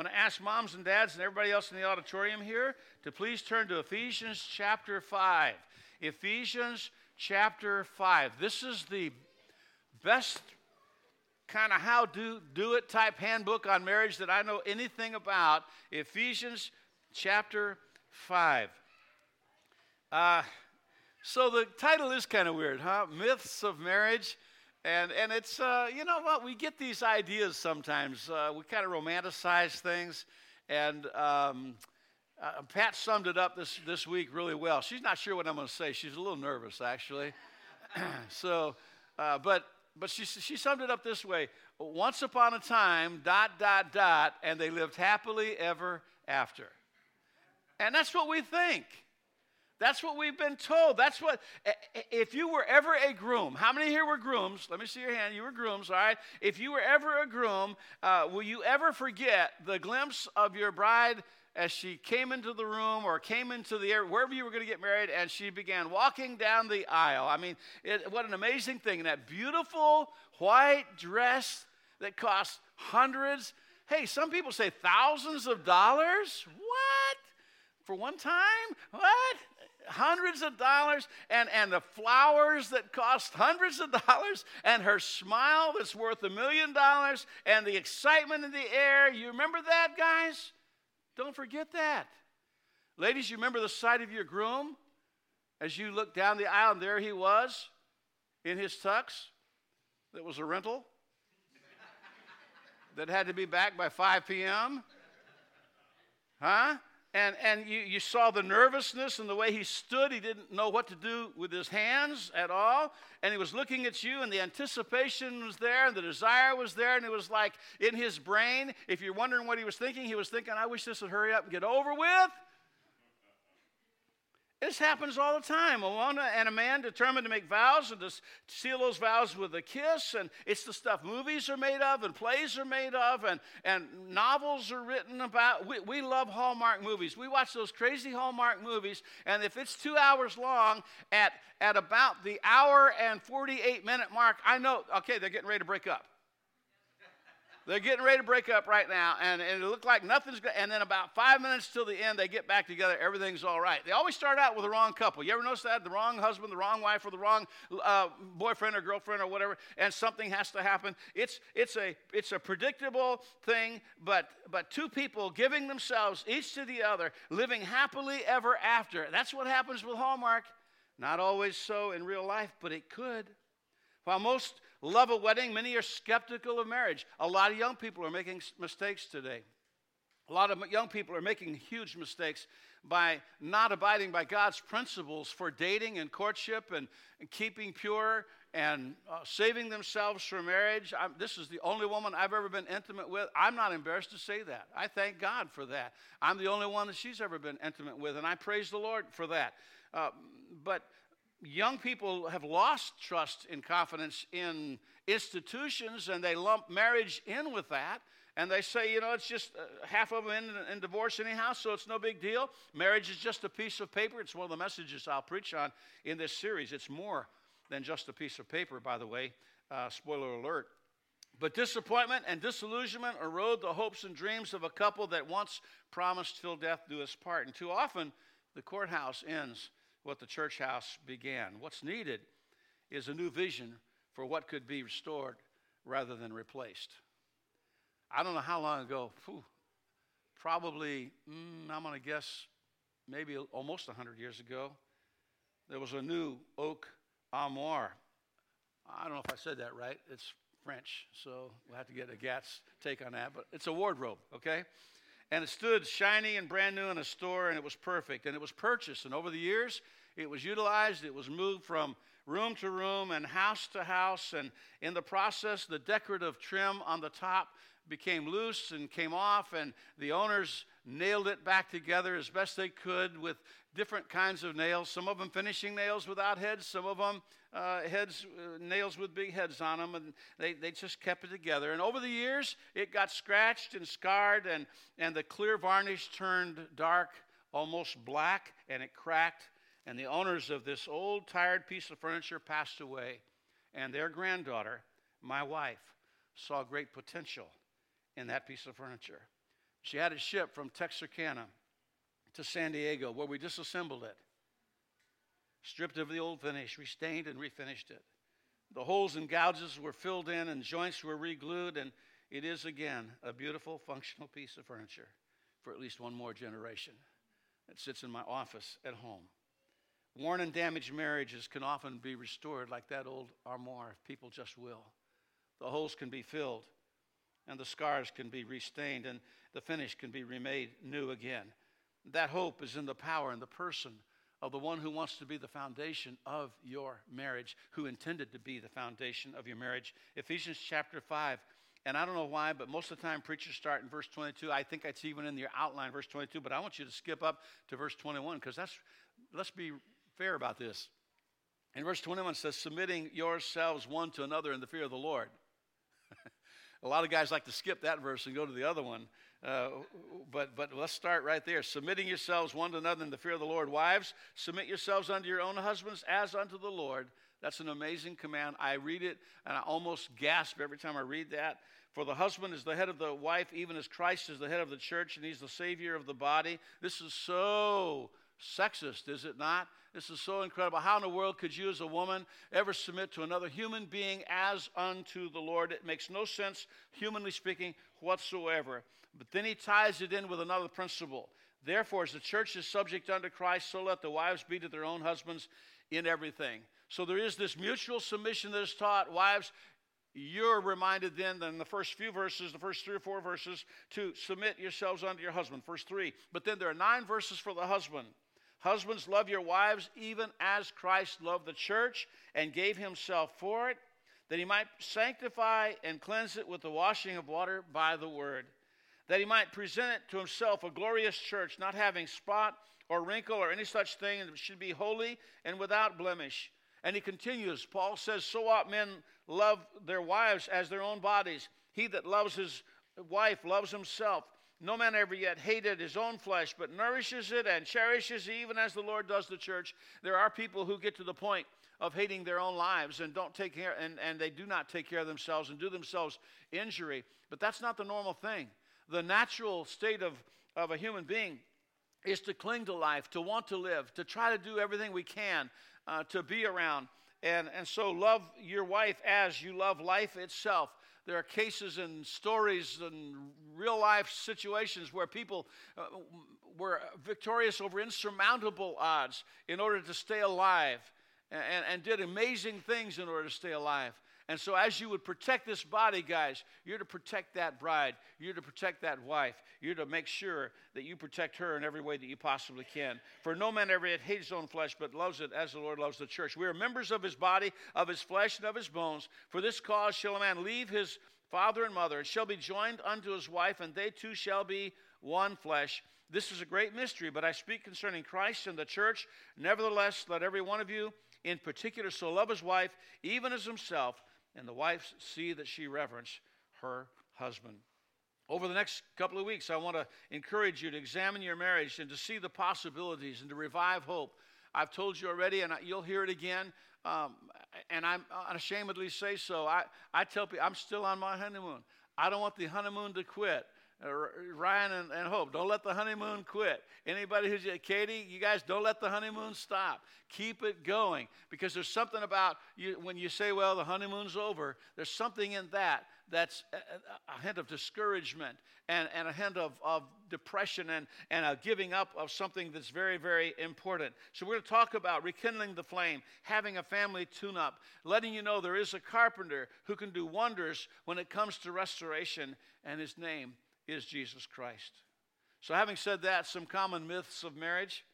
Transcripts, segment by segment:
I'm going to ask moms and dads and everybody else in the auditorium here to please turn to Ephesians chapter 5. Ephesians chapter 5. This is the best kind of how do do it type handbook on marriage that I know anything about. Ephesians chapter 5. Uh, so the title is kind of weird, huh? Myths of Marriage. And, and it's, uh, you know what, we get these ideas sometimes. Uh, we kind of romanticize things. And um, uh, Pat summed it up this, this week really well. She's not sure what I'm going to say. She's a little nervous, actually. so, uh, but, but she, she summed it up this way Once upon a time, dot, dot, dot, and they lived happily ever after. And that's what we think. That's what we've been told. That's what, if you were ever a groom, how many here were grooms? Let me see your hand. You were grooms, all right? If you were ever a groom, uh, will you ever forget the glimpse of your bride as she came into the room or came into the air, wherever you were going to get married, and she began walking down the aisle? I mean, it, what an amazing thing. That beautiful white dress that cost hundreds, hey, some people say thousands of dollars. What? For one time? What? Hundreds of dollars and, and the flowers that cost hundreds of dollars and her smile that's worth a million dollars and the excitement in the air. You remember that, guys? Don't forget that. Ladies, you remember the sight of your groom as you looked down the aisle and there he was in his tux that was a rental that had to be back by 5 p.m. Huh? And, and you, you saw the nervousness and the way he stood. He didn't know what to do with his hands at all. And he was looking at you, and the anticipation was there, and the desire was there. And it was like in his brain, if you're wondering what he was thinking, he was thinking, I wish this would hurry up and get over with. This happens all the time. A woman and a man determined to make vows and to seal those vows with a kiss. And it's the stuff movies are made of and plays are made of and, and novels are written about. We, we love Hallmark movies. We watch those crazy Hallmark movies. And if it's two hours long, at, at about the hour and 48 minute mark, I know, okay, they're getting ready to break up. They're getting ready to break up right now, and, and it looked like nothing's going And then about five minutes till the end, they get back together. Everything's all right. They always start out with the wrong couple. You ever notice that? The wrong husband, the wrong wife, or the wrong uh, boyfriend or girlfriend or whatever, and something has to happen. It's, it's, a, it's a predictable thing, but, but two people giving themselves each to the other, living happily ever after. That's what happens with Hallmark. Not always so in real life, but it could. While most love a wedding, many are skeptical of marriage. A lot of young people are making mistakes today. A lot of young people are making huge mistakes by not abiding by God's principles for dating and courtship and, and keeping pure and uh, saving themselves for marriage. I'm, this is the only woman I've ever been intimate with. I'm not embarrassed to say that. I thank God for that. I'm the only one that she's ever been intimate with, and I praise the Lord for that. Uh, but young people have lost trust and confidence in institutions and they lump marriage in with that and they say you know it's just uh, half of them in, in, divorce anyhow so it's no big deal. Marriage is just a piece of paper. It's one of the messages i'll preach on in this series. It's more than just a piece of paper by the way uh, spoiler alert. But disappointment and disillusionment erode the hopes and dreams of a couple that once promised till death do us part. And too often the courthouse ends what the church house began. What's needed is a new vision for what could be restored rather than replaced. I don't know how long ago, whew, probably, mm, I'm going to guess, maybe almost 100 years ago, there was a new oak armoire. I don't know if I said that right. It's French, so we'll have to get a Gat's take on that. But it's a wardrobe, okay? And it stood shiny and brand new in a store, and it was perfect. And it was purchased. And over the years, it was utilized. It was moved from room to room and house to house. And in the process, the decorative trim on the top became loose and came off, and the owners nailed it back together as best they could with different kinds of nails. Some of them finishing nails without heads, some of them uh, heads, uh, nails with big heads on them, and they, they just kept it together. And over the years, it got scratched and scarred, and, and the clear varnish turned dark, almost black, and it cracked. And the owners of this old, tired piece of furniture passed away, and their granddaughter, my wife, saw great potential in that piece of furniture. She had it shipped from Texarkana to San Diego, where we disassembled it, stripped of the old finish, restained and refinished it. The holes and gouges were filled in, and joints were reglued, and it is again a beautiful, functional piece of furniture for at least one more generation. It sits in my office at home. Worn and damaged marriages can often be restored like that old armoire if people just will. The holes can be filled, and the scars can be restained, and the finish can be remade new again. That hope is in the power and the person of the one who wants to be the foundation of your marriage, who intended to be the foundation of your marriage. Ephesians chapter 5. And I don't know why, but most of the time preachers start in verse 22. I think it's even in your outline, verse 22, but I want you to skip up to verse 21 because that's, let's be fair about this. In verse 21 says, submitting yourselves one to another in the fear of the Lord. A lot of guys like to skip that verse and go to the other one. Uh, but, but let's start right there. Submitting yourselves one to another in the fear of the Lord. Wives, submit yourselves unto your own husbands as unto the Lord. That's an amazing command. I read it and I almost gasp every time I read that. For the husband is the head of the wife, even as Christ is the head of the church, and he's the Savior of the body. This is so sexist, is it not? This is so incredible. How in the world could you, as a woman, ever submit to another human being as unto the Lord? It makes no sense, humanly speaking, whatsoever. But then he ties it in with another principle. Therefore, as the church is subject unto Christ, so let the wives be to their own husbands in everything. So there is this mutual submission that is taught. Wives, you're reminded then in the first few verses, the first three or four verses, to submit yourselves unto your husband. verse three. But then there are nine verses for the husband. Husbands, love your wives even as Christ loved the church and gave himself for it, that he might sanctify and cleanse it with the washing of water by the word, that he might present it to himself a glorious church, not having spot or wrinkle or any such thing, and should be holy and without blemish. And he continues, Paul says, So ought men love their wives as their own bodies. He that loves his wife loves himself. No man ever yet hated his own flesh, but nourishes it and cherishes it, even as the Lord does the church. There are people who get to the point of hating their own lives and don't take care and, and they do not take care of themselves and do themselves injury. But that's not the normal thing. The natural state of, of a human being is to cling to life, to want to live, to try to do everything we can uh, to be around. And, and so love your wife as you love life itself. There are cases and stories and real life situations where people uh, were victorious over insurmountable odds in order to stay alive and, and did amazing things in order to stay alive. And so, as you would protect this body, guys, you're to protect that bride. You're to protect that wife. You're to make sure that you protect her in every way that you possibly can. For no man ever yet hates his own flesh, but loves it as the Lord loves the church. We are members of his body, of his flesh, and of his bones. For this cause shall a man leave his father and mother, and shall be joined unto his wife, and they two shall be one flesh. This is a great mystery, but I speak concerning Christ and the church. Nevertheless, let every one of you in particular so love his wife, even as himself and the wives see that she reverence her husband. Over the next couple of weeks, I want to encourage you to examine your marriage and to see the possibilities and to revive hope. I've told you already, and you'll hear it again, um, and I'm unashamedly say so. I, I tell people I'm still on my honeymoon. I don't want the honeymoon to quit. Uh, Ryan and, and, Hope, don't let the honeymoon quit. Anybody who's Katie, you guys don't let the honeymoon stop. Keep it going because there's something about you when you say, "Well, the honeymoon's over." There's something in that that's a, a hint of discouragement and, and a hint of, of depression and, and a giving up of something that's very, very important. So, we're going to talk about rekindling the flame, having a family tune up, letting you know there is a carpenter who can do wonders when it comes to restoration, and his name is Jesus Christ. So, having said that, some common myths of marriage.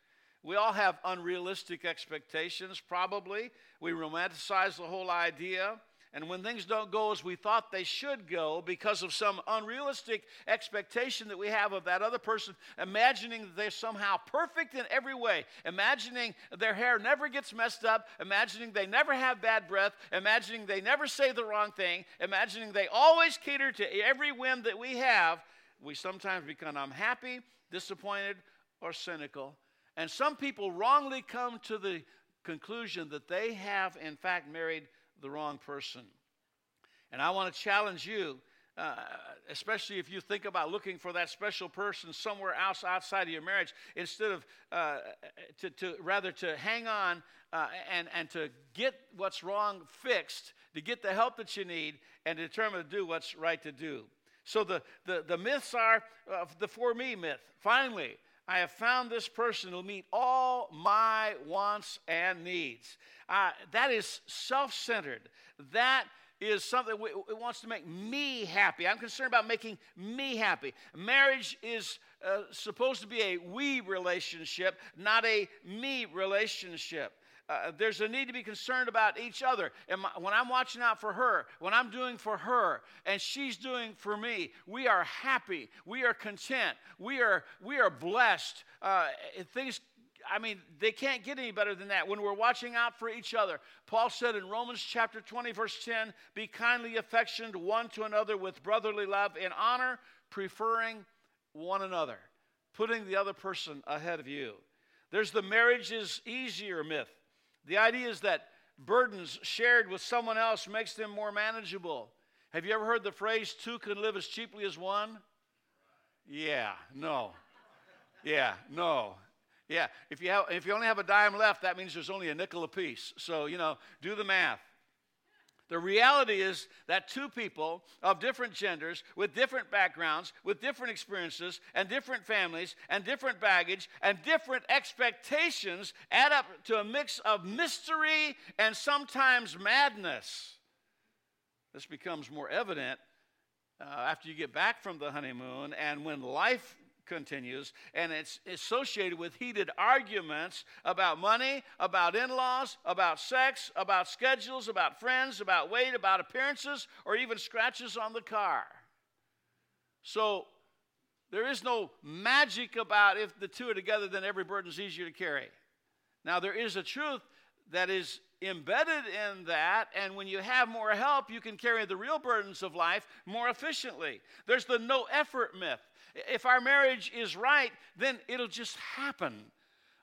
We all have unrealistic expectations, probably. We romanticize the whole idea. And when things don't go as we thought they should go because of some unrealistic expectation that we have of that other person, imagining that they're somehow perfect in every way, imagining their hair never gets messed up, imagining they never have bad breath, imagining they never say the wrong thing, imagining they always cater to every whim that we have, we sometimes become unhappy, disappointed, or cynical. And some people wrongly come to the conclusion that they have, in fact, married the wrong person. And I want to challenge you uh, especially if you think about looking for that special person somewhere else outside of your marriage, instead of uh, to, to, rather to hang on uh, and, and to get what's wrong fixed, to get the help that you need, and determine to do what's right to do. So the, the, the myths are uh, the for me myth. Finally, I have found this person who'll meet all my wants and needs. Uh, that is self centered. That is something it wants to make me happy. I'm concerned about making me happy. Marriage is uh, supposed to be a we relationship, not a me relationship. Uh, there's a need to be concerned about each other. And my, when I'm watching out for her, when I'm doing for her, and she's doing for me, we are happy. We are content. We are we are blessed. Uh, things I mean, they can't get any better than that when we're watching out for each other. Paul said in Romans chapter 20, verse 10 Be kindly affectioned one to another with brotherly love in honor, preferring one another, putting the other person ahead of you. There's the marriage is easier myth. The idea is that burdens shared with someone else makes them more manageable. Have you ever heard the phrase, two can live as cheaply as one? Yeah, no. Yeah, no. Yeah, if you, have, if you only have a dime left, that means there's only a nickel apiece. So, you know, do the math. The reality is that two people of different genders, with different backgrounds, with different experiences, and different families, and different baggage, and different expectations add up to a mix of mystery and sometimes madness. This becomes more evident uh, after you get back from the honeymoon and when life continues, and it's associated with heated arguments about money, about in laws, about sex, about schedules, about friends, about weight, about appearances, or even scratches on the car. So there is no magic about if the two are together, then every burden is easier to carry. Now, there is a truth that is embedded in that, and when you have more help, you can carry the real burdens of life more efficiently. There's the no effort myth. If our marriage is right, then it'll just happen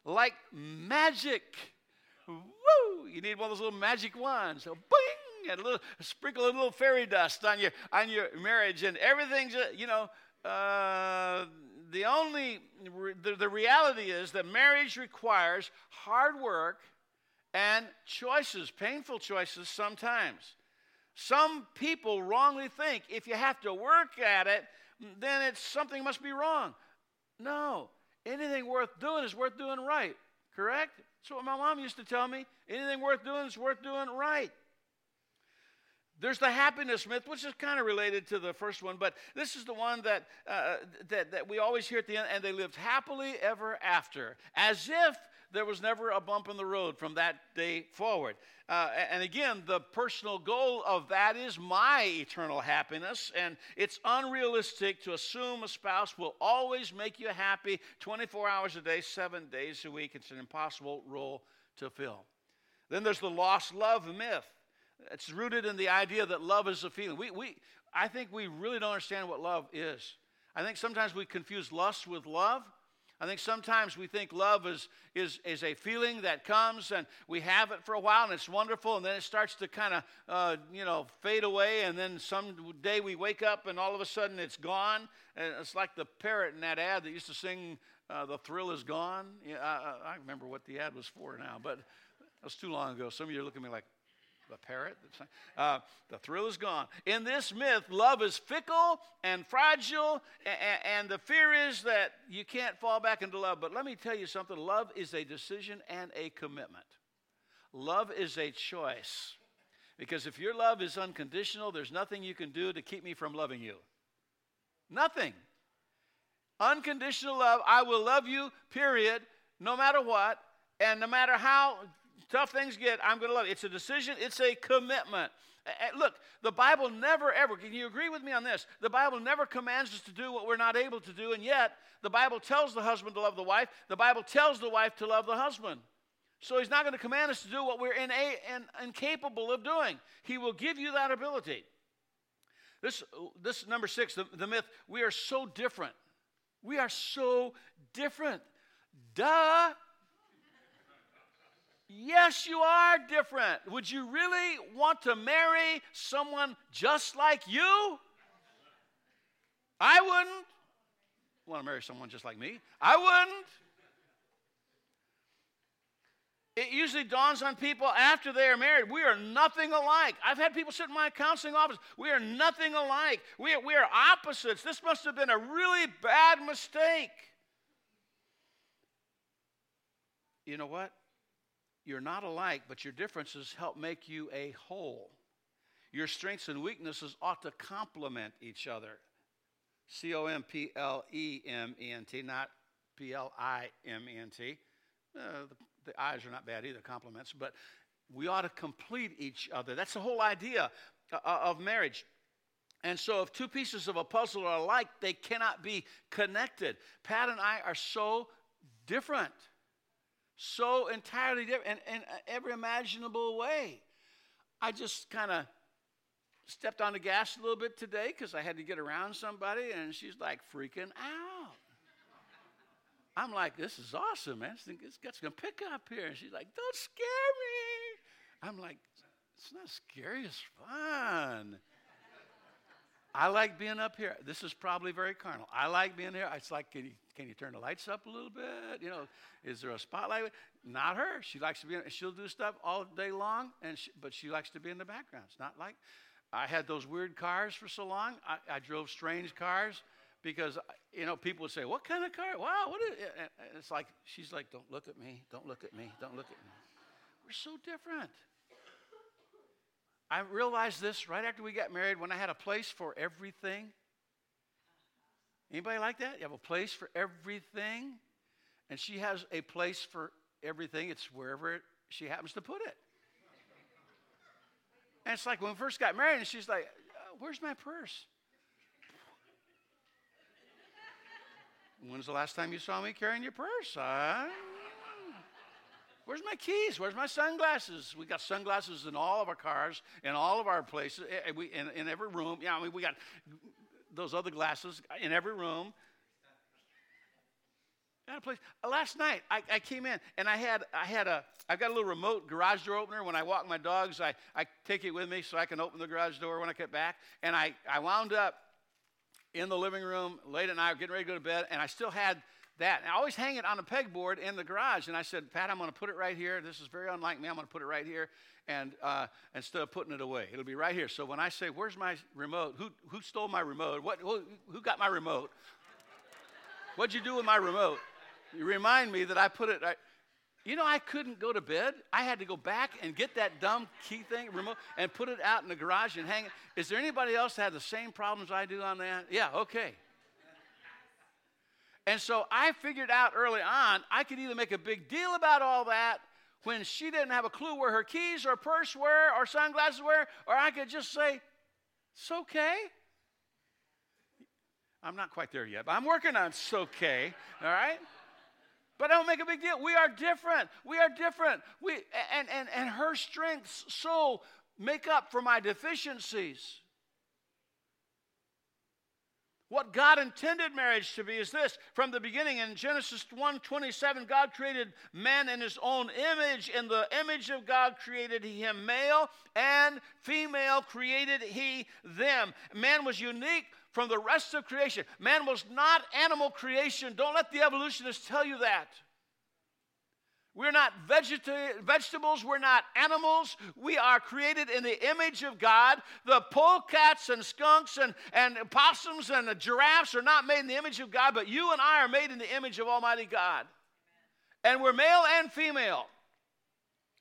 like magic. Woo! You need one of those little magic wands. So bing! And a little, sprinkle a little fairy dust on your on your marriage, and everything's you know. Uh, the only the, the reality is that marriage requires hard work and choices, painful choices sometimes. Some people wrongly think if you have to work at it, then it's something must be wrong. No, anything worth doing is worth doing right. Correct? That's what my mom used to tell me. Anything worth doing is worth doing right. There's the happiness myth, which is kind of related to the first one, but this is the one that, uh, that, that we always hear at the end, and they lived happily ever after, as if there was never a bump in the road from that day forward. Uh, and again, the personal goal of that is my eternal happiness. And it's unrealistic to assume a spouse will always make you happy 24 hours a day, seven days a week. It's an impossible role to fill. Then there's the lost love myth. It's rooted in the idea that love is a feeling. We, we, I think we really don't understand what love is. I think sometimes we confuse lust with love. I think sometimes we think love is, is, is a feeling that comes and we have it for a while and it's wonderful and then it starts to kind of, uh, you know, fade away and then some day we wake up and all of a sudden it's gone. And it's like the parrot in that ad that used to sing, uh, The Thrill Is Gone. Yeah, I, I remember what the ad was for now, but that was too long ago. Some of you are looking at me like, the parrot. Uh, the thrill is gone. In this myth, love is fickle and fragile, and, and the fear is that you can't fall back into love. But let me tell you something love is a decision and a commitment. Love is a choice. Because if your love is unconditional, there's nothing you can do to keep me from loving you. Nothing. Unconditional love, I will love you, period, no matter what, and no matter how tough things get, I'm going to love you. It's a decision, it's a commitment. Look, the Bible never ever, can you agree with me on this? The Bible never commands us to do what we're not able to do, and yet the Bible tells the husband to love the wife, the Bible tells the wife to love the husband. So he's not going to command us to do what we're ina- in, incapable of doing. He will give you that ability. This, this number six, the, the myth, we are so different. We are so different. Duh. Yes, you are different. Would you really want to marry someone just like you? I wouldn't want to marry someone just like me. I wouldn't. It usually dawns on people after they are married. We are nothing alike. I've had people sit in my counseling office. We are nothing alike. We are, we are opposites. This must have been a really bad mistake. You know what? You're not alike, but your differences help make you a whole. Your strengths and weaknesses ought to complement each other. C O M P L E M E N T, not P L I M E N T. Uh, the, the eyes are not bad either, compliments, but we ought to complete each other. That's the whole idea uh, uh, of marriage. And so, if two pieces of a puzzle are alike, they cannot be connected. Pat and I are so different, so entirely different in, in uh, every imaginable way. I just kind of stepped on the gas a little bit today because I had to get around somebody, and she's like freaking out. I'm like, this is awesome, man. It's going to pick up here. And she's like, don't scare me. I'm like, it's not scary, it's fun. I like being up here. This is probably very carnal. I like being here. It's like, can you, can you turn the lights up a little bit? You know, is there a spotlight? Not her. She likes to be. In, she'll do stuff all day long, and she, but she likes to be in the background. It's not like I had those weird cars for so long. I, I drove strange cars because you know people would say, "What kind of car? Wow, what is?" It? And it's like she's like, "Don't look at me. Don't look at me. Don't look at me." We're so different. I realized this right after we got married when I had a place for everything. Anybody like that? You have a place for everything, and she has a place for everything. It's wherever she happens to put it. And it's like when we first got married, and she's like, uh, Where's my purse? When's the last time you saw me carrying your purse? Uh, where's my keys? Where's my sunglasses? We got sunglasses in all of our cars, in all of our places, eh, eh, in, in every room. Yeah, I mean, we got those other glasses in every room. Place. Uh, last night I, I, came in and I had I had a I've got a little remote garage door opener. When I walk my dogs, I, I take it with me so I can open the garage door when I get back. And I, I wound up in the living room late at night, getting ready to go to bed, and I still had that. And I always hang it on a pegboard in the garage. And I said, Pat, I'm going to put it right here. This is very unlike me. I'm going to put it right here. And uh, instead of putting it away, it'll be right here. So when I say, Where's my remote? Who, who stole my remote? What, who, who got my remote? What'd you do with my remote? You remind me that I put it. I, you know, I couldn't go to bed. I had to go back and get that dumb key thing remote and put it out in the garage and hang it. Is there anybody else that had the same problems I do on that? Yeah, okay. And so I figured out early on I could either make a big deal about all that when she didn't have a clue where her keys or purse were or sunglasses were, or I could just say, it's okay. I'm not quite there yet, but I'm working on it's okay, all right? But I don't make a big deal. We are different. We are different. We, and, and, and her strengths so make up for my deficiencies. What God intended marriage to be is this. From the beginning in Genesis 1:27, God created man in his own image. In the image of God created he him male and female created he them. Man was unique from the rest of creation. Man was not animal creation. Don't let the evolutionists tell you that. We're not vegeta- vegetables. We're not animals. We are created in the image of God. The polecats and skunks and, and possums and giraffes are not made in the image of God, but you and I are made in the image of Almighty God. And we're male and female.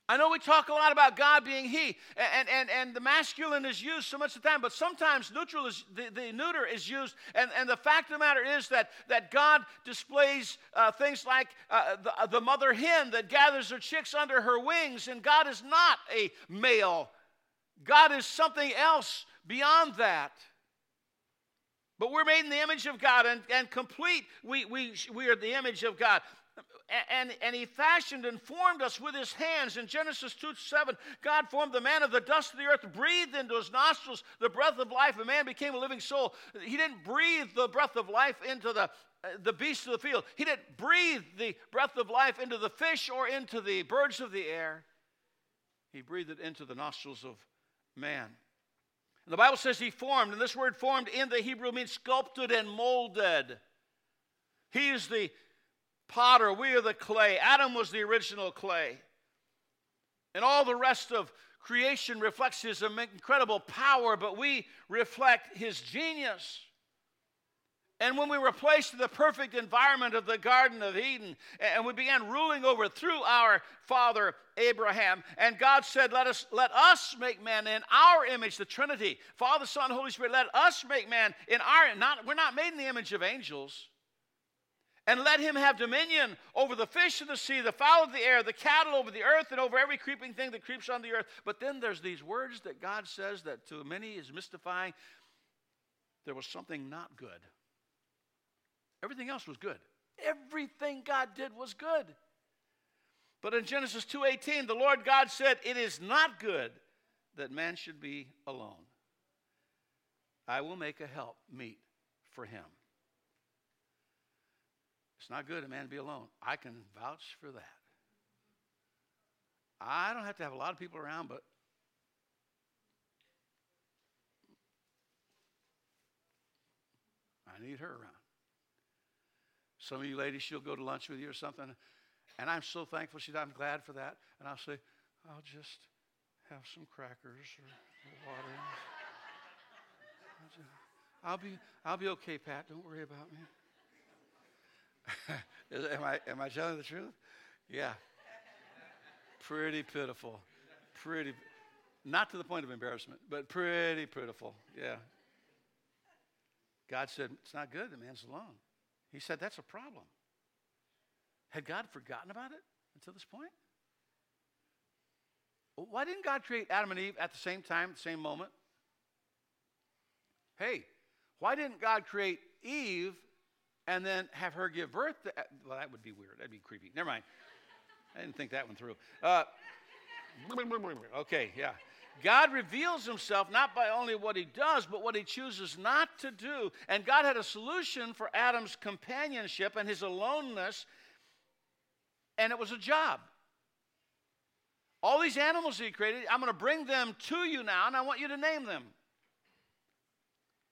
I know we talk a lot about God being He, and, and, and the masculine is used so much of the time, but sometimes neutral is, the, the neuter is used. And, and the fact of the matter is that, that God displays uh, things like uh, the, the mother hen that gathers her chicks under her wings, and God is not a male. God is something else beyond that. But we're made in the image of God and, and complete. We, we, we are the image of God and, and he fashioned and formed us with his hands. In Genesis 2 7, God formed the man of the dust of the earth, breathed into his nostrils the breath of life, and man became a living soul. He didn't breathe the breath of life into the uh, the beasts of the field. He didn't breathe the breath of life into the fish or into the birds of the air. He breathed it into the nostrils of man. And the Bible says he formed, and this word formed in the Hebrew means sculpted and molded. He is the potter, we are the clay. Adam was the original clay. And all the rest of creation reflects his incredible power, but we reflect his genius. And when we were placed in the perfect environment of the Garden of Eden, and we began ruling over through our father Abraham, and God said, Let us let us make man in our image, the Trinity. Father, Son, Holy Spirit, let us make man in our not we're not made in the image of angels. And let him have dominion over the fish of the sea, the fowl of the air, the cattle over the earth, and over every creeping thing that creeps on the earth. But then there's these words that God says that to many is mystifying. There was something not good. Everything else was good. Everything God did was good. But in Genesis 2:18, the Lord God said, "It is not good that man should be alone. I will make a help meet for him." It's not good a man to be alone. I can vouch for that. I don't have to have a lot of people around, but I need her around. Some of you ladies, she'll go to lunch with you or something, and I'm so thankful. She's, I'm glad for that. And I'll say, I'll just have some crackers or water. I'll be, I'll be okay, Pat. Don't worry about me. am, I, am I telling the truth? Yeah. Pretty pitiful. Pretty, not to the point of embarrassment, but pretty pitiful. Yeah. God said, It's not good. The man's alone. He said, That's a problem. Had God forgotten about it until this point? Why didn't God create Adam and Eve at the same time, at the same moment? Hey, why didn't God create Eve and then have her give birth to. Well, that would be weird. That'd be creepy. Never mind. I didn't think that one through. Uh, okay, yeah. God reveals himself not by only what he does, but what he chooses not to do. And God had a solution for Adam's companionship and his aloneness, and it was a job. All these animals he created, I'm going to bring them to you now, and I want you to name them.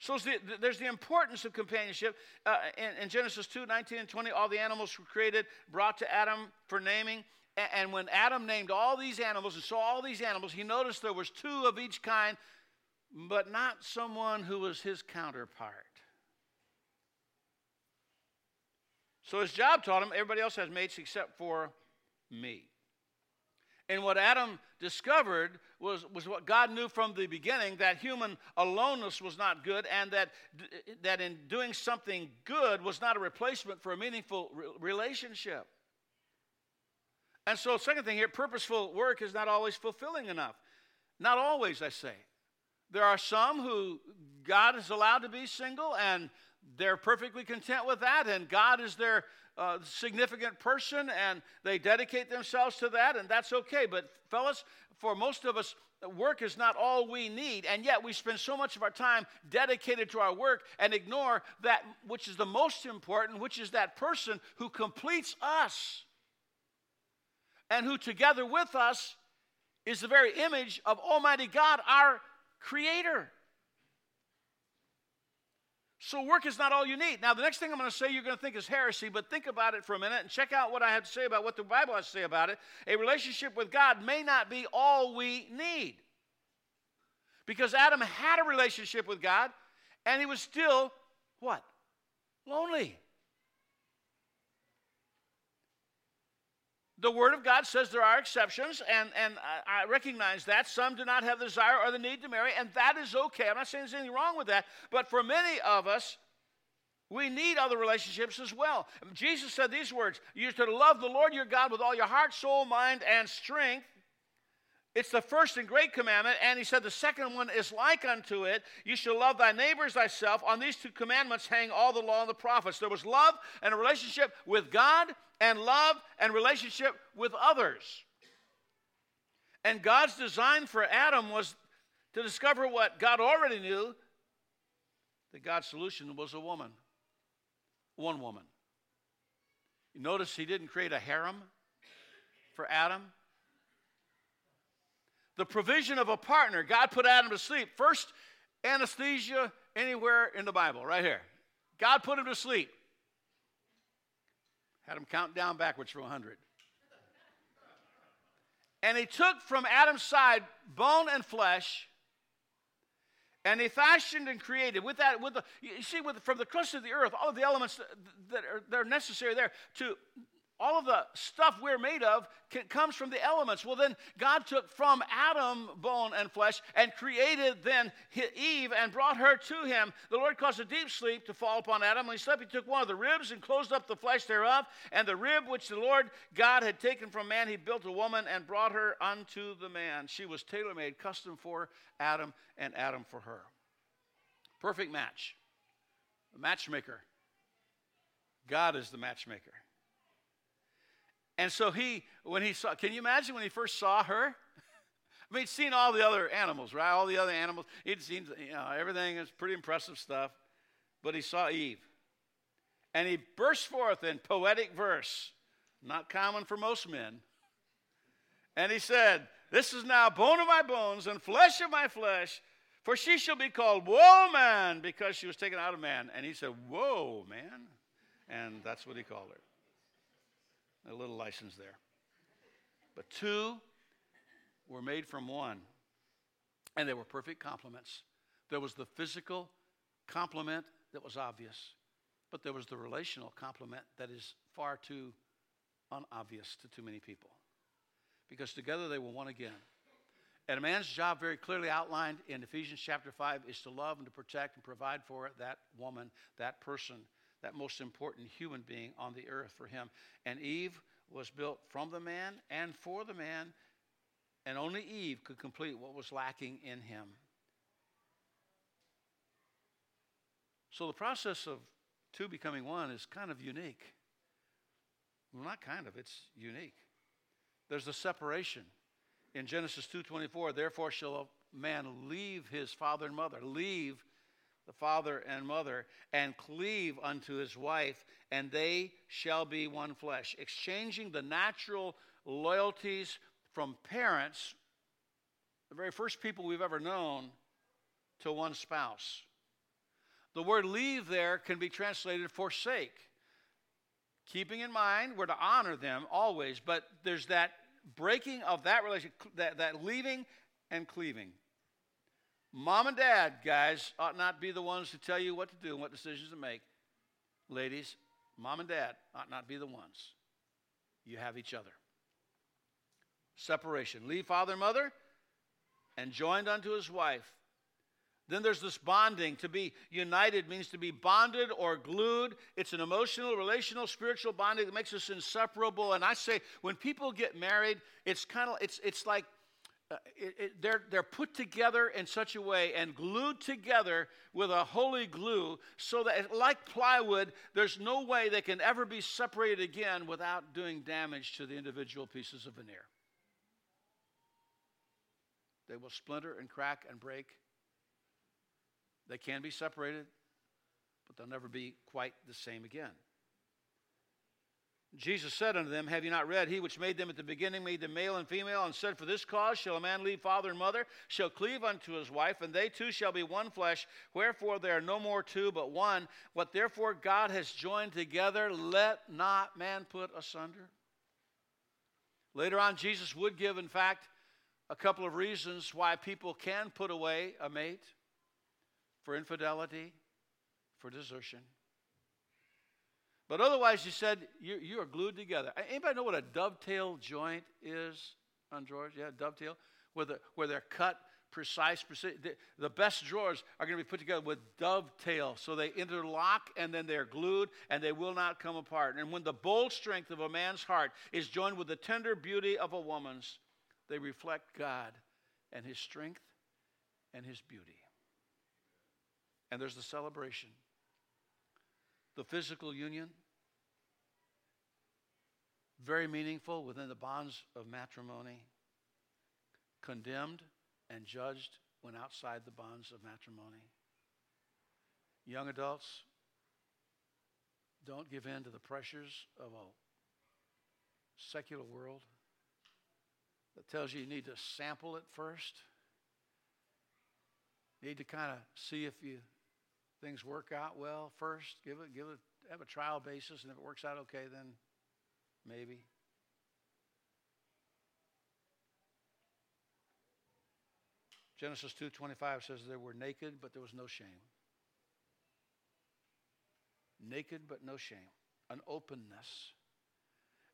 So there's the importance of companionship. Uh, in, in Genesis 2 19 and 20, all the animals were created, brought to Adam for naming. And when Adam named all these animals and saw all these animals, he noticed there was two of each kind, but not someone who was his counterpart. So his job taught him everybody else has mates except for me. And what Adam discovered was, was what God knew from the beginning that human aloneness was not good, and that, that in doing something good was not a replacement for a meaningful re- relationship. And so, second thing here, purposeful work is not always fulfilling enough. Not always, I say. There are some who God has allowed to be single and they're perfectly content with that, and God is their uh, significant person and they dedicate themselves to that, and that's okay. But, fellas, for most of us, work is not all we need, and yet we spend so much of our time dedicated to our work and ignore that which is the most important, which is that person who completes us and who together with us is the very image of Almighty God, our Creator. So, work is not all you need. Now, the next thing I'm going to say you're going to think is heresy, but think about it for a minute and check out what I have to say about what the Bible has to say about it. A relationship with God may not be all we need. Because Adam had a relationship with God and he was still what? Lonely. The Word of God says there are exceptions, and, and I, recognize that. Some do not have the desire or the need to marry, and that is okay. I'm not saying there's anything wrong with that, but for many of us, we need other relationships as well. Jesus said these words You're to love the Lord your God with all your heart, soul, mind, and strength. It's the first and great commandment, and he said the second one is like unto it. You shall love thy neighbors thyself. On these two commandments hang all the law and the prophets. There was love and a relationship with God, and love and relationship with others. And God's design for Adam was to discover what God already knew that God's solution was a woman, one woman. You notice he didn't create a harem for Adam the provision of a partner. God put Adam to sleep. First, anesthesia anywhere in the Bible, right here. God put him to sleep. Had him count down backwards from 100. And he took from Adam's side bone and flesh, and he fashioned and created with that, with the, you see, with, from the crust of the earth, all of the elements that, are, that are necessary there to all of the stuff we're made of can, comes from the elements. Well, then God took from Adam bone and flesh and created then Eve and brought her to him. The Lord caused a deep sleep to fall upon Adam. When he slept, he took one of the ribs and closed up the flesh thereof. And the rib which the Lord God had taken from man, he built a woman and brought her unto the man. She was tailor made, custom for Adam, and Adam for her. Perfect match. A matchmaker. God is the matchmaker. And so he, when he saw, can you imagine when he first saw her? I mean, he'd seen all the other animals, right? All the other animals. He'd seen, you know, everything is pretty impressive stuff. But he saw Eve. And he burst forth in poetic verse, not common for most men. And he said, This is now bone of my bones and flesh of my flesh, for she shall be called woman because she was taken out of man. And he said, Whoa, man. And that's what he called her. A little license there. But two were made from one, and they were perfect complements. There was the physical complement that was obvious, but there was the relational complement that is far too unobvious to too many people. Because together they were one again. And a man's job, very clearly outlined in Ephesians chapter 5, is to love and to protect and provide for that woman, that person that most important human being on the earth for him. And Eve was built from the man and for the man, and only Eve could complete what was lacking in him. So the process of two becoming one is kind of unique. Well, not kind of, it's unique. There's the separation. In Genesis 2:24, therefore shall a man leave his father and mother, leave the father and mother, and cleave unto his wife, and they shall be one flesh. Exchanging the natural loyalties from parents, the very first people we've ever known, to one spouse. The word leave there can be translated forsake. Keeping in mind, we're to honor them always, but there's that breaking of that relationship, that, that leaving and cleaving. Mom and dad, guys, ought not be the ones to tell you what to do and what decisions to make. Ladies, mom and dad ought not be the ones. You have each other. Separation. Leave father and mother and joined unto his wife. Then there's this bonding. To be united means to be bonded or glued. It's an emotional, relational, spiritual bonding that makes us inseparable. And I say, when people get married, it's kind of it's it's like uh, it, it, they're, they're put together in such a way and glued together with a holy glue so that, like plywood, there's no way they can ever be separated again without doing damage to the individual pieces of veneer. They will splinter and crack and break. They can be separated, but they'll never be quite the same again. Jesus said unto them, Have you not read, He which made them at the beginning made them male and female, and said, For this cause shall a man leave father and mother, shall cleave unto his wife, and they two shall be one flesh. Wherefore there are no more two, but one. What therefore God has joined together, let not man put asunder. Later on, Jesus would give, in fact, a couple of reasons why people can put away a mate for infidelity, for desertion. But otherwise, you said, you, you are glued together. Anybody know what a dovetail joint is on drawers? Yeah, dovetail, where, the, where they're cut precise, precise. The, the best drawers are going to be put together with dovetail. So they interlock and then they're glued and they will not come apart. And when the bold strength of a man's heart is joined with the tender beauty of a woman's, they reflect God and his strength and his beauty. And there's the celebration the physical union, very meaningful within the bonds of matrimony, condemned and judged when outside the bonds of matrimony. Young adults, don't give in to the pressures of a secular world that tells you you need to sample it first Need to kind of see if you things work out well first. Give it, give it, have a trial basis, and if it works out okay, then maybe. Genesis 2:25 says they were naked, but there was no shame. Naked, but no shame. An openness.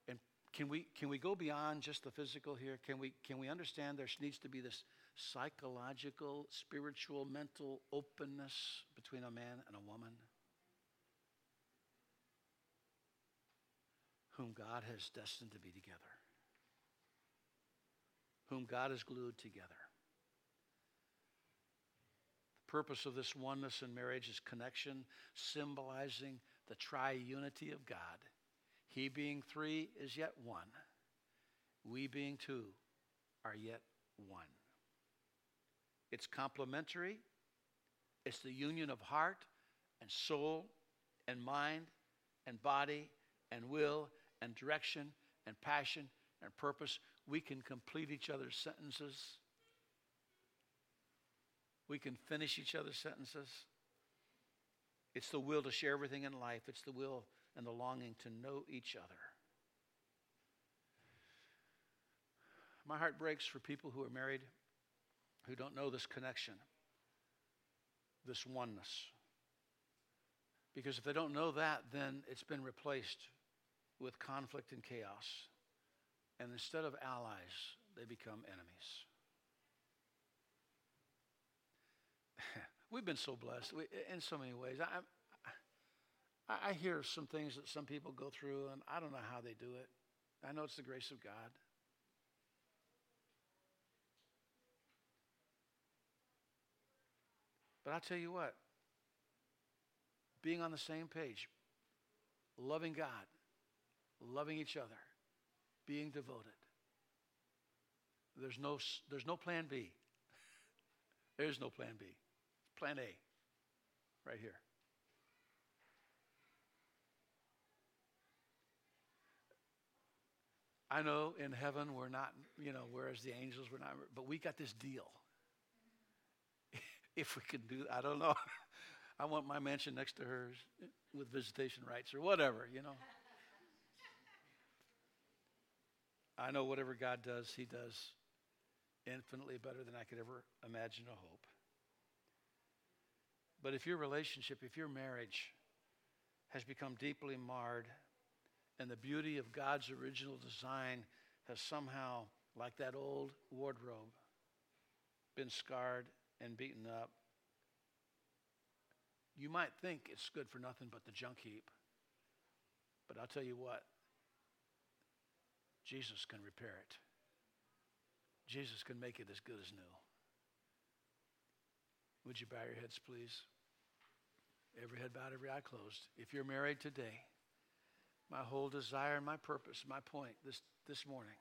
And can we, can we go beyond just the physical here? Can we, can we understand there needs to be this psychological, spiritual, mental openness between a man and a woman? Whom God has destined to be together. Whom God has glued together The purpose of this oneness in marriage is connection, symbolizing the triunity of God. He being three is yet one. We being two are yet one. It's complementary. It's the union of heart and soul and mind and body and will and direction and passion and purpose. We can complete each other's sentences we can finish each other's sentences. It's the will to share everything in life, it's the will and the longing to know each other. My heart breaks for people who are married who don't know this connection, this oneness. Because if they don't know that, then it's been replaced with conflict and chaos. And instead of allies, they become enemies. we've been so blessed we, in so many ways. I, I, I hear some things that some people go through, and I don't know how they do it. I know it's the grace of God. But I'll tell you what, being on the same page, loving God, loving each other, being devoted. There's no, there's no plan B. There's no plan B. Plan A, right here. I know in heaven we're not, you know, whereas the angels were not, but we got this deal. If we can do, I don't know. I want my mansion next to hers with visitation rights or whatever, you know. I know whatever God does, He does infinitely better than I could ever imagine or hope. But if your relationship, if your marriage has become deeply marred, and the beauty of God's original design has somehow, like that old wardrobe, been scarred and beaten up, you might think it's good for nothing but the junk heap. But I'll tell you what, Jesus can repair it. Jesus can make it as good as new. Would you bow your heads, please? Every head bowed, every eye closed. If you're married today, my whole desire my purpose, my point this, this morning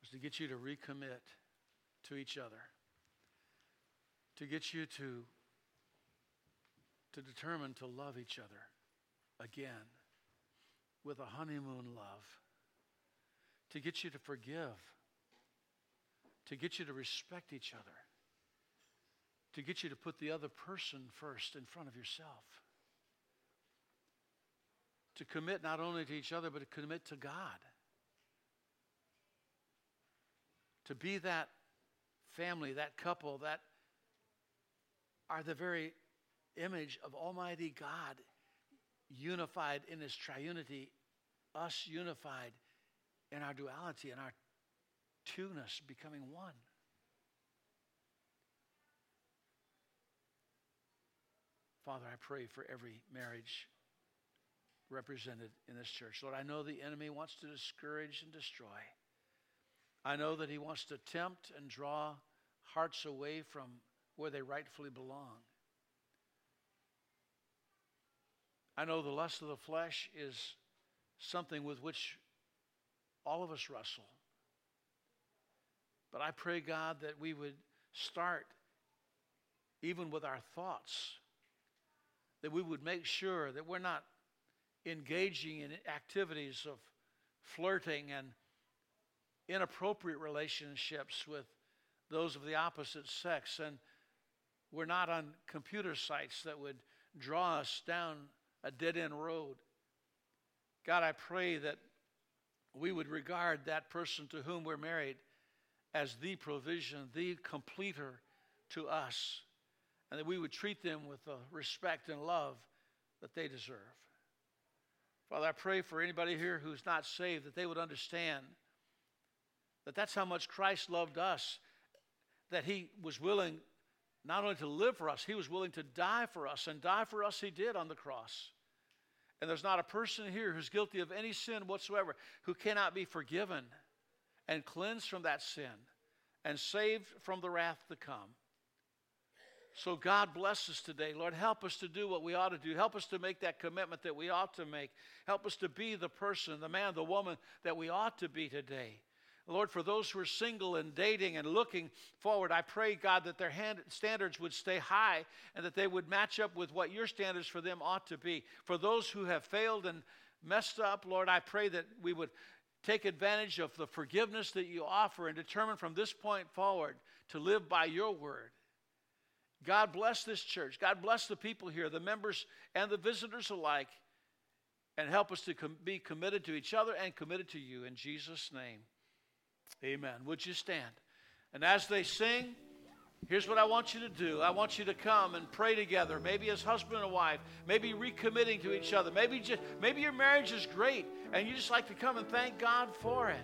was to get you to recommit to each other, to get you to, to determine to love each other again with a honeymoon love, to get you to forgive, to get you to respect each other to get you to put the other person first in front of yourself. To commit not only to each other, but to commit to God. To be that family, that couple, that are the very image of Almighty God, unified in His triunity, us unified in our duality and our two-ness becoming one. Father, I pray for every marriage represented in this church. Lord, I know the enemy wants to discourage and destroy. I know that he wants to tempt and draw hearts away from where they rightfully belong. I know the lust of the flesh is something with which all of us wrestle. But I pray, God, that we would start even with our thoughts that we would make sure that we're not engaging in activities of flirting and inappropriate relationships with those of the opposite sex and we're not on computer sites that would draw us down a dead end road. God, I pray that we would regard that person to whom we're married as the provision, the completer to us, and that we would treat them with the respect and love that they deserve. Father, I pray for anybody here who's not saved that they would understand that that's how much Christ loved us, that he was willing not only to live for us, he was willing to die for us, and die for us he did on the cross. And there's not a person here who's guilty of any sin whatsoever who cannot be forgiven and cleansed from that sin and saved from the wrath to come. So, God bless us today. Lord, help us to do what we ought to do. Help us to make that commitment that we ought to make. Help us to be the person, the man, the woman that we ought to be today. Lord, for those who are single and dating and looking forward, I pray, God, that their hand, standards would stay high and that they would match up with what your standards for them ought to be. For those who have failed and messed up, Lord, I pray that we would take advantage of the forgiveness that you offer and determine from this point forward to live by your word. God bless this church. God bless the people here, the members and the visitors alike, and help us to com- be committed to each other and committed to you. In Jesus' name, amen. Would you stand? And as they sing, here's what I want you to do I want you to come and pray together, maybe as husband and wife, maybe recommitting to each other. Maybe, just, maybe your marriage is great and you just like to come and thank God for it.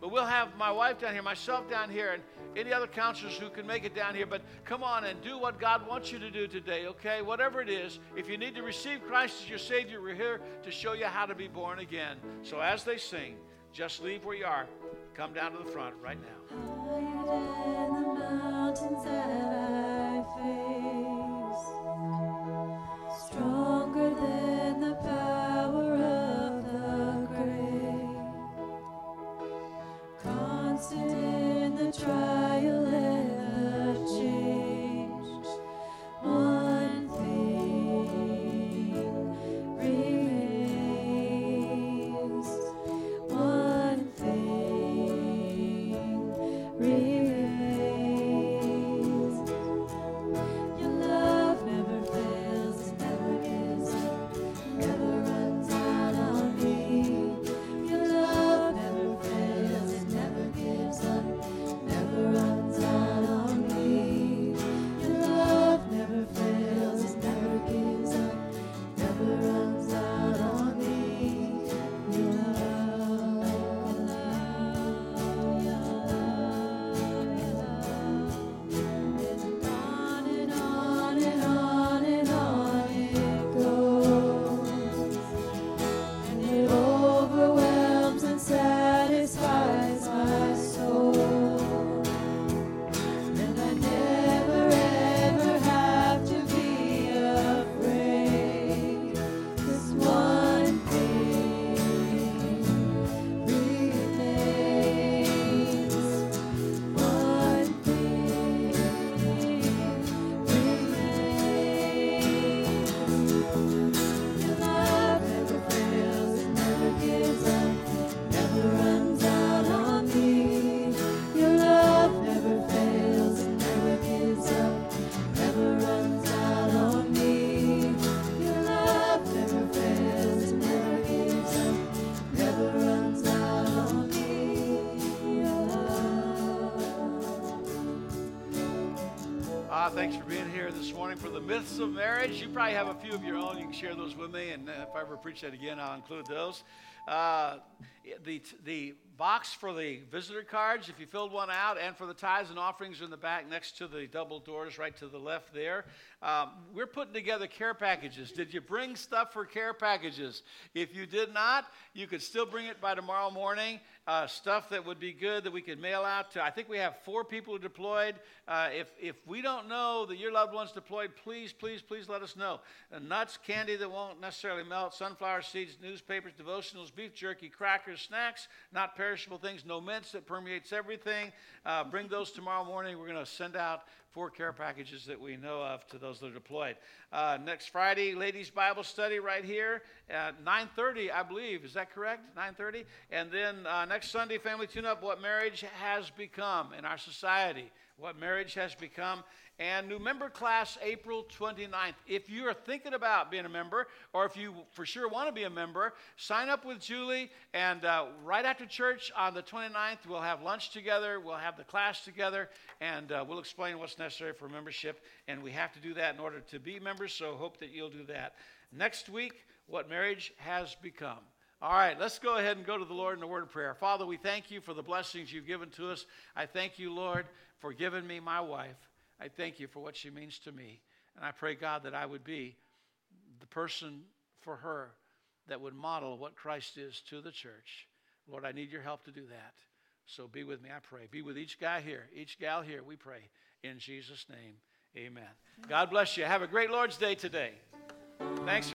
But we'll have my wife down here, myself down here, and any other counselors who can make it down here. But come on and do what God wants you to do today, okay? Whatever it is, if you need to receive Christ as your Savior, we're here to show you how to be born again. So as they sing, just leave where you are. Come down to the front right now. Myths of marriage. You probably have a few of your own. You can share those with me, and uh, if I ever preach that again, I'll include those. Uh, the the box for the visitor cards, if you filled one out, and for the tithes and offerings in the back next to the double doors, right to the left there. Um, we're putting together care packages. Did you bring stuff for care packages? If you did not, you could still bring it by tomorrow morning. Uh, stuff that would be good that we could mail out to. I think we have four people deployed. Uh, if if we don't know that your loved one's deployed, please, please, please let us know. Uh, nuts, candy that won't necessarily melt, sunflower seeds, newspapers, devotionals, beef jerky, crackers, snacks, not perishable things, no mints that permeates everything. Uh, bring those tomorrow morning. We're going to send out four care packages that we know of to those that are deployed. Uh, next Friday, ladies' Bible study right here at 9:30, I believe. Is that correct? 9:30. And then uh, next Sunday, family tune-up: What marriage has become in our society. What marriage has become and new member class April 29th. If you are thinking about being a member, or if you for sure want to be a member, sign up with Julie. And uh, right after church on the 29th, we'll have lunch together, we'll have the class together, and uh, we'll explain what's necessary for membership. And we have to do that in order to be members, so hope that you'll do that. Next week, what marriage has become. All right, let's go ahead and go to the Lord in a word of prayer. Father, we thank you for the blessings you've given to us. I thank you, Lord, for giving me my wife. I thank you for what she means to me. And I pray, God, that I would be the person for her that would model what Christ is to the church. Lord, I need your help to do that. So be with me, I pray. Be with each guy here, each gal here, we pray. In Jesus' name, amen. God bless you. Have a great Lord's Day today. Thanks.